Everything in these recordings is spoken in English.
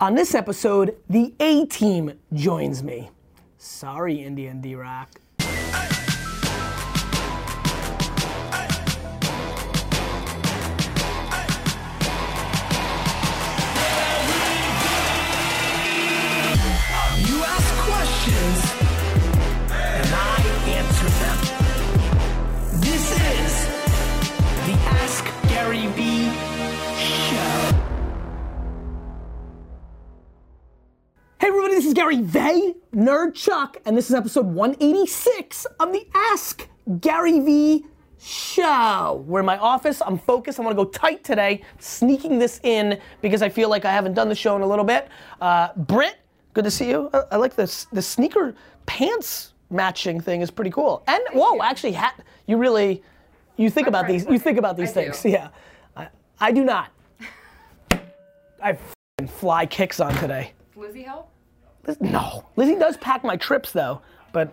On this episode, the A team joins me. Sorry, Indian D Rock. Gary Vay, Nerd Chuck, and this is episode 186 of the Ask Gary Vee Show. We're in my office, I'm focused, I wanna go tight today, sneaking this in because I feel like I haven't done the show in a little bit. Uh, Britt, good to see you. I, I like this, the sneaker pants matching thing is pretty cool. And whoa, actually, hat, you really, you think about these, you think about these I things, do. yeah. I, I do not. I fly kicks on today. Lizzie help? Liz- No. Lizzie does pack my trips though, but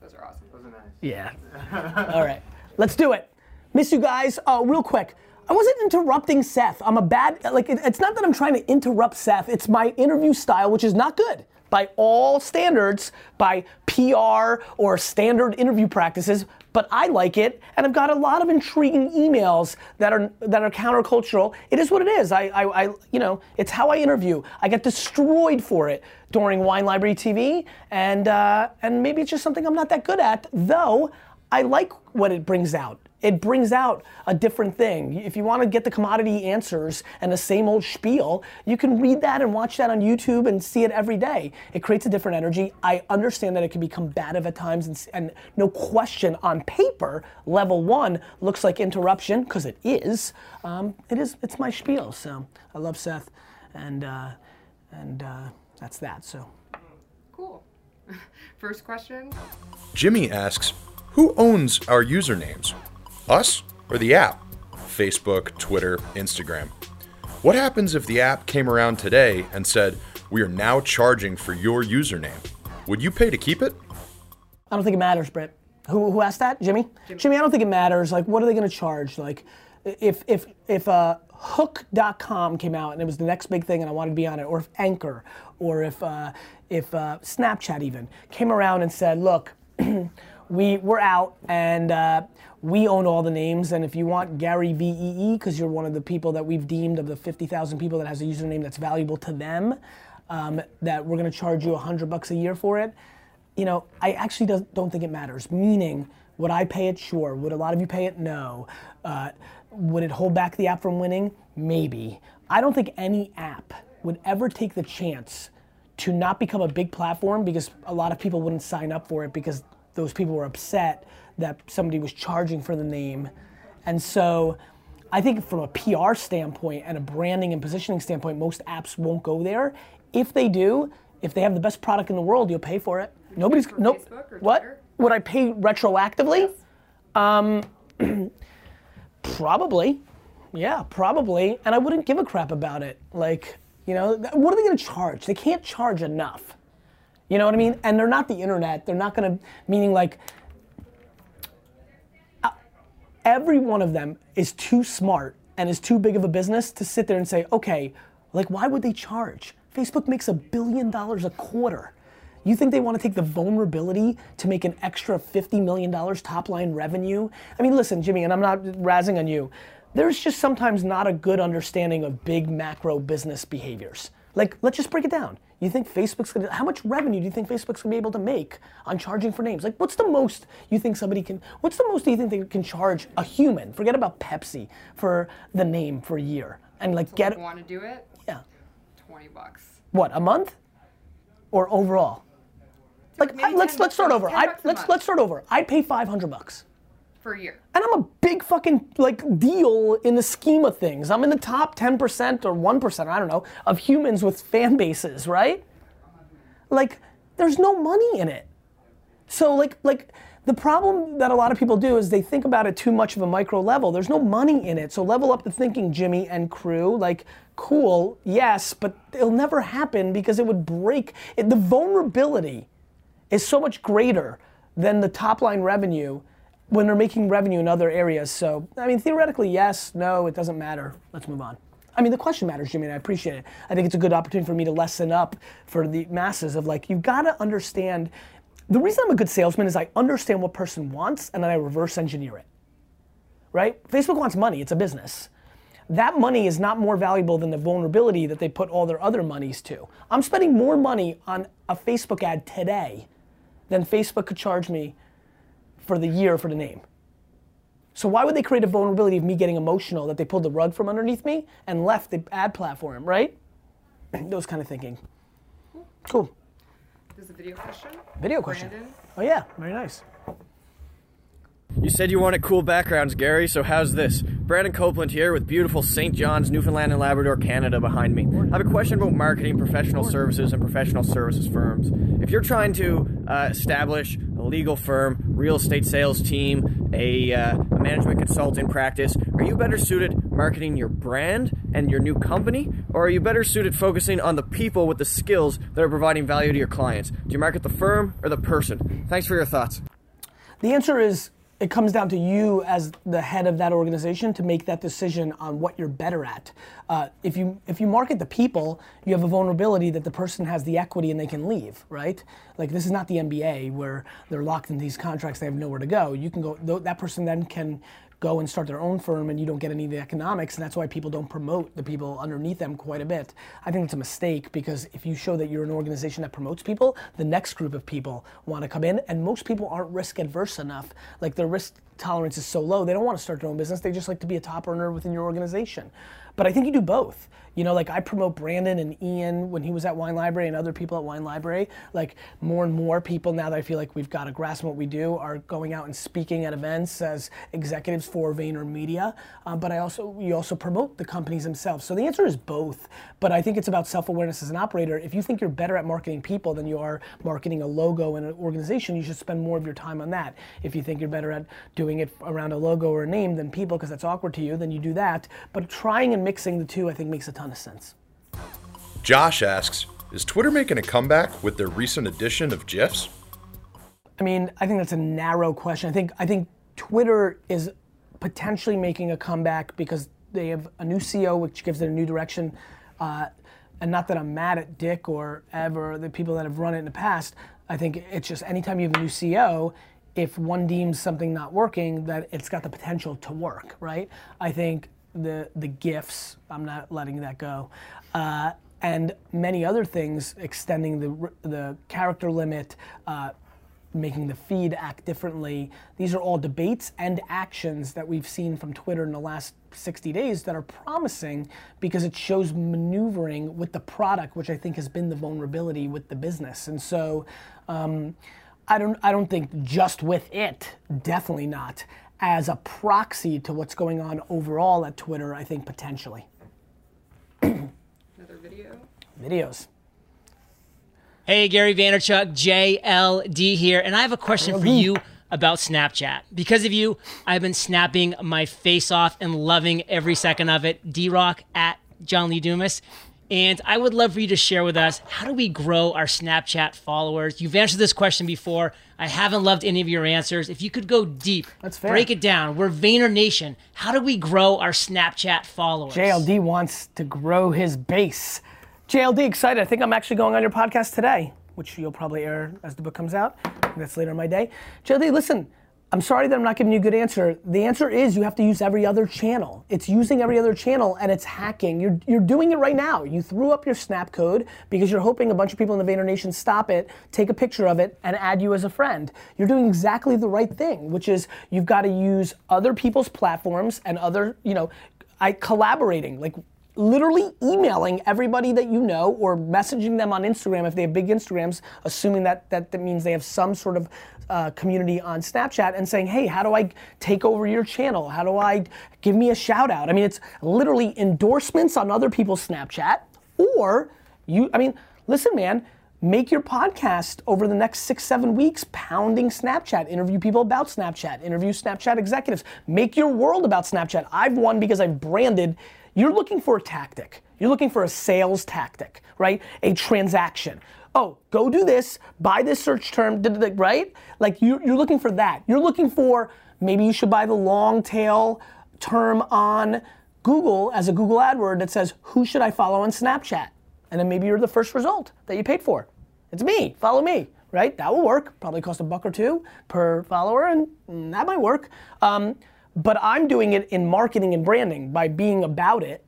Those are awesome. Those are nice. yeah. All right, let's do it. Miss you guys. Oh, real quick. I wasn't interrupting Seth. I'm a bad, like, it- it's not that I'm trying to interrupt Seth. It's my interview style, which is not good by all standards, by PR or standard interview practices, but I like it, and I've got a lot of intriguing emails that are that are countercultural. It is what it is. I, I, I you know, it's how I interview. I get destroyed for it during Wine Library TV, and uh, and maybe it's just something I'm not that good at. Though I like what it brings out. It brings out a different thing. If you want to get the commodity answers and the same old spiel, you can read that and watch that on YouTube and see it every day. It creates a different energy. I understand that it can be combative at times, and, and no question on paper, level one looks like interruption because it is. Um, it is. It's my spiel. So I love Seth, and uh, and uh, that's that. So. Cool. First question. Jimmy asks, Who owns our usernames? Us or the app? Facebook, Twitter, Instagram. What happens if the app came around today and said, We are now charging for your username? Would you pay to keep it? I don't think it matters, Britt. Who, who asked that? Jimmy? Jimmy? I don't think it matters. Like, what are they going to charge? Like, if if if uh, Hook.com came out and it was the next big thing and I wanted to be on it, or if Anchor, or if uh, if uh, Snapchat even came around and said, look, we we're out and uh, we own all the names, and if you want Gary VEE, because you're one of the people that we've deemed of the 50,000 people that has a username that's valuable to them, um, that we're to charge you 100 bucks a year for it you know, I actually don't think it matters. Meaning, would I pay it? Sure. Would a lot of you pay it? No. Uh, would it hold back the app from winning? Maybe. I don't think any app would ever take the chance to not become a big platform because a lot of people wouldn't sign up for it because those people were upset that somebody was charging for the name. And so I think from a PR standpoint and a branding and positioning standpoint, most apps won't go there. If they do, if they have the best product in the world, you'll pay for it. Nobody's for no. Facebook or What Twitter? would I pay retroactively? Um, probably. Yeah, probably. And I wouldn't give a crap about it. Like, you know, what are they going to charge? They can't charge enough. You know what I mean? And they're not the internet. They're not to, meaning like, uh, every one of them is too smart and is too big of a business to sit there and say, okay, like, why would they charge? Facebook makes a billion dollars a quarter. You think they want to take the vulnerability to make an extra $50 million top line revenue? I mean, listen, Jimmy, and I'm not razzing on you. There's just sometimes not a good understanding of big macro business behaviors. Like, let's just break it down. You think Facebook's gonna, how much revenue do you think Facebook's gonna be able to make on charging for names? Like, what's the most you think somebody can, what's the most do you think they can charge a human, forget about Pepsi, for the name for a year? And like, get, Want to do it? yeah, 20 bucks. what, a month? Or overall? Like, I- let's let's start over. I, let's let's start over. I'd pay 500 bucks. For a year. And I'm a big fucking like deal in the scheme of things. I'm in the top 10% or 1%, I don't know, of humans with fan bases, right? Like there's no money in it. So like like the problem that a lot of people do is they think about it too much of a micro level. There's no money in it. So level up the thinking, Jimmy and crew. Like, cool, yes, but it'll never happen because it would break. It, the vulnerability is so much greater than the top line revenue when they're making revenue in other areas. So, I mean, theoretically, yes, no, it doesn't matter. Let's move on. I mean, the question matters, Jimmy, and I appreciate it. I think it's a good opportunity for me to lessen up for the masses of like, you've got to understand. The reason I'm a good salesman is I understand what person wants and then I reverse engineer it. Right? Facebook wants money, it's a business. That money is not more valuable than the vulnerability that they put all their other monies to. I'm spending more money on a Facebook ad today than Facebook could charge me for the year for the name. So why would they create a vulnerability of me getting emotional that they pulled the rug from underneath me and left the ad platform, right? Those kind of thinking. Cool. There's a video question. Video question. Brandon. Oh yeah, very nice. You said you wanted cool backgrounds, Gary, so how's this? Brandon Copeland here with beautiful St. John's, Newfoundland and Labrador, Canada behind me. I have a question about marketing, professional services, and professional services firms. If you're trying to uh, establish a legal firm, real estate sales team, a, uh, a management consulting practice, are you better suited marketing your brand and your new company, or are you better suited focusing on the people with the skills that are providing value to your clients? Do you market the firm or the person? Thanks for your thoughts. The answer is it comes down to you as the head of that organization to make that decision on what you're better at. Uh, if you if you market the people, you have a vulnerability that the person has the equity and they can leave, right? Like this is not the NBA where they're locked in these contracts, they have nowhere to go. You can go. That person then can go and start their own firm and you don't get any of the economics and that's why people don't promote the people underneath them quite a bit. I think it's a mistake because if you show that you're an organization that promotes people the next group of people want to come in and most people aren't risk adverse enough. Like their risk tolerance is so low they don't want to start their own business they just like to be a top earner within your organization but i think you do both you know like i promote brandon and ian when he was at wine library and other people at wine library like more and more people now that i feel like we've got a grasp on what we do are going out and speaking at events as executives for VaynerMedia. Um, but I also we also promote the companies themselves. So the answer is both. But I think it's about self-awareness as an operator. If you think you're better at marketing people than you are marketing a logo in an organization, you should spend more of your time on that. If you think you're better at doing it around a logo or a name than people because that's awkward to you, then you do that. But trying and mixing the two, I think, makes a ton of sense. Josh asks, is Twitter making a comeback with their recent addition of GIFs? I mean, I think that's a narrow question. I think I think Twitter is potentially making a comeback because they have a new CEO, which gives it a new direction. Uh, and not that I'm mad at Dick or Ev or the people that have run it in the past. I think it's just anytime you have a new CEO, if one deems something not working, that it's got the potential to work, right? I think the the GIFs, I'm not letting that go. Uh, and many other things, extending the the character limit, uh, making the feed act differently. These are all debates and actions that we've seen from Twitter in the last 60 days that are promising because it shows maneuvering with the product, which I think has been the vulnerability with the business. And so um, I don't I don't think just with it, definitely not. As a proxy to what's going on overall at Twitter, I think potentially. Another video. Videos. Hey, Gary Vaynerchuk, JLD here, and I have a question for you about Snapchat. Because of you, I've been snapping my face off and loving every second of it. D Rock at John Lee Dumas. And I would love for you to share with us how do we grow our Snapchat followers? You've answered this question before. I haven't loved any of your answers. If you could go deep, That's fair. break it down. We're Vayner Nation. How do we grow our Snapchat followers? JLD wants to grow his base. JLD, excited. I think I'm actually going on your podcast today, which you'll probably air as the book comes out. That's later in my day. JLD, listen, I'm sorry that I'm not giving you a good answer. The answer is you have to use every other channel. It's using every other channel and it's hacking. You're, you're doing it right now. You threw up your snap code because you're hoping a bunch of people in the Vayner Nation stop it, take a picture of it, and add you as a friend. You're doing exactly the right thing, which is you've got to use other people's platforms and other, you know, I collaborating. Like literally emailing everybody that you know or messaging them on Instagram if they have big Instagrams, assuming that that, that means they have some sort of uh, community on Snapchat and saying, hey, how do I take over your channel? How do I give me a shout out? I mean, it's literally endorsements on other people's Snapchat or you, I mean, listen, man. Make your podcast over the next six, seven weeks pounding Snapchat. Interview people about Snapchat. Interview Snapchat executives. Make your world about Snapchat. I've won because I've branded you're looking for a tactic. You're looking for a sales tactic, right? A transaction. Oh, go do this, buy this search term, right? Like you, you're looking for that. You're looking for maybe you should buy the long tail term on Google as a Google AdWord that says, who should I follow on Snapchat? And then maybe you're the first result that you paid for. It's me, follow me, right? That will work. Probably cost a buck or two per follower, and that might work. Um, but I'm doing it in marketing and branding by being about it,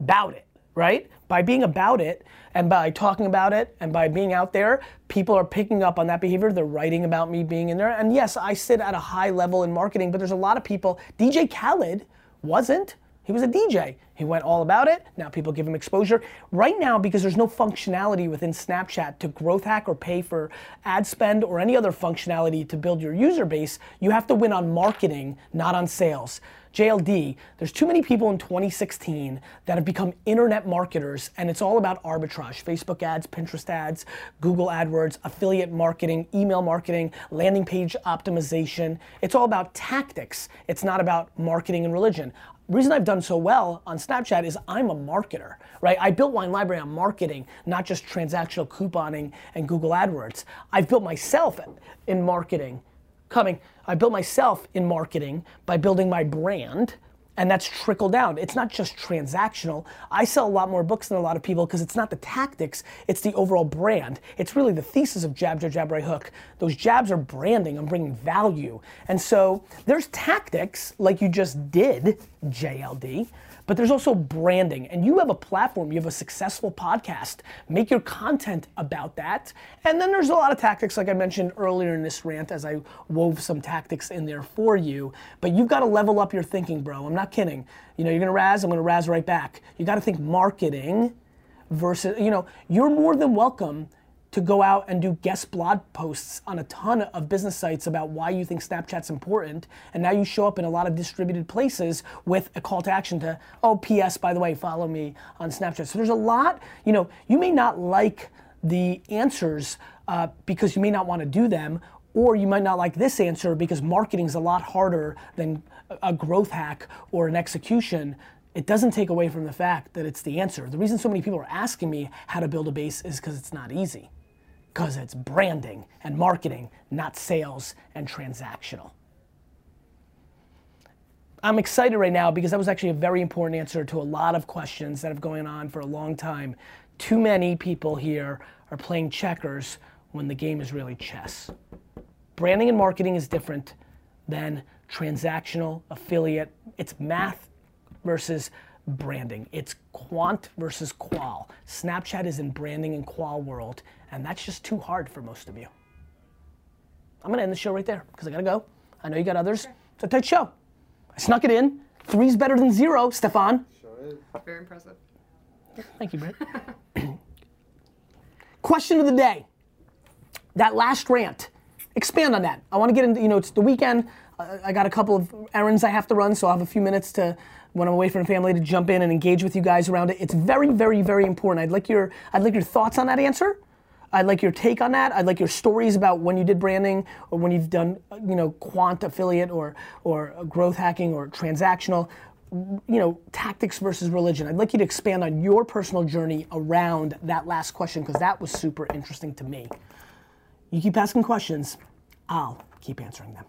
about it, right? By being about it and by talking about it and by being out there, people are picking up on that behavior. They're writing about me being in there. And yes, I sit at a high level in marketing, but there's a lot of people. DJ Khaled wasn't. He was a DJ. He went all about it. Now people give him exposure. Right now, because there's no functionality within Snapchat to growth hack or pay for ad spend or any other functionality to build your user base, you have to win on marketing, not on sales. JLD, there's too many people in 2016 that have become internet marketers and it's all about arbitrage. Facebook ads, Pinterest ads, Google AdWords, affiliate marketing, email marketing, landing page optimization. It's all about tactics. It's not about marketing and religion reason I've done so well on Snapchat is I'm a marketer, right? I built Wine Library on marketing, not just transactional couponing and Google AdWords. I've built myself in marketing. Coming, I built myself in marketing by building my brand and that's trickle down. It's not just transactional. I sell a lot more books than a lot of people because it's not the tactics, it's the overall brand. It's really the thesis of jab, jab, jab, right hook. Those jabs are branding, I'm bringing value. And so there's tactics like you just did, JLD, but there's also branding. And you have a platform, you have a successful podcast. Make your content about that. And then there's a lot of tactics, like I mentioned earlier in this rant, as I wove some tactics in there for you. But you've got to level up your thinking, bro. I'm not kidding. You know, you're gonna razz, I'm gonna razz right back. You gotta think marketing versus, you know, you're more than welcome to go out and do guest blog posts on a ton of business sites about why you think Snapchat's important. And now you show up in a lot of distributed places with a call to action to, oh, P.S., by the way, follow me on Snapchat. So there's a lot, you know, you may not like the answers uh, because you may not want to do them, or you might not like this answer because marketing is a lot harder than a growth hack or an execution it doesn't take away from the fact that it's the answer. The reason so many people are asking me how to build a base is because it's not easy because it's branding and marketing, not sales and transactional. I'm excited right now because that was actually a very important answer to a lot of questions that have going on for a long time. Too many people here are playing checkers when the game is really chess. Branding and marketing is different than transactional affiliate. It's math versus branding. It's quant versus qual. Snapchat is in branding and qual world, and that's just too hard for most of you. I'm gonna end the show right there because I gotta go. I know you got others. It's a tight show. I snuck it in. Three's better than zero, Stefan. Very impressive. Thank you, Britt. Question of the day. That last rant. Expand on that. I want to get into, you know, it's the weekend. Uh, I got a couple of errands I have to run, so I'll have a few minutes to when I'm away from family to jump in and engage with you guys around it. It's very, very, very important. I'd like your I'd like your thoughts on that answer. I'd like your take on that. I'd like your stories about when you did branding or when you've done, you know, quant affiliate or or growth hacking or transactional, you know, tactics versus religion. I'd like you to expand on your personal journey around that last question because that was super interesting to me. You keep asking questions, I'll keep answering them.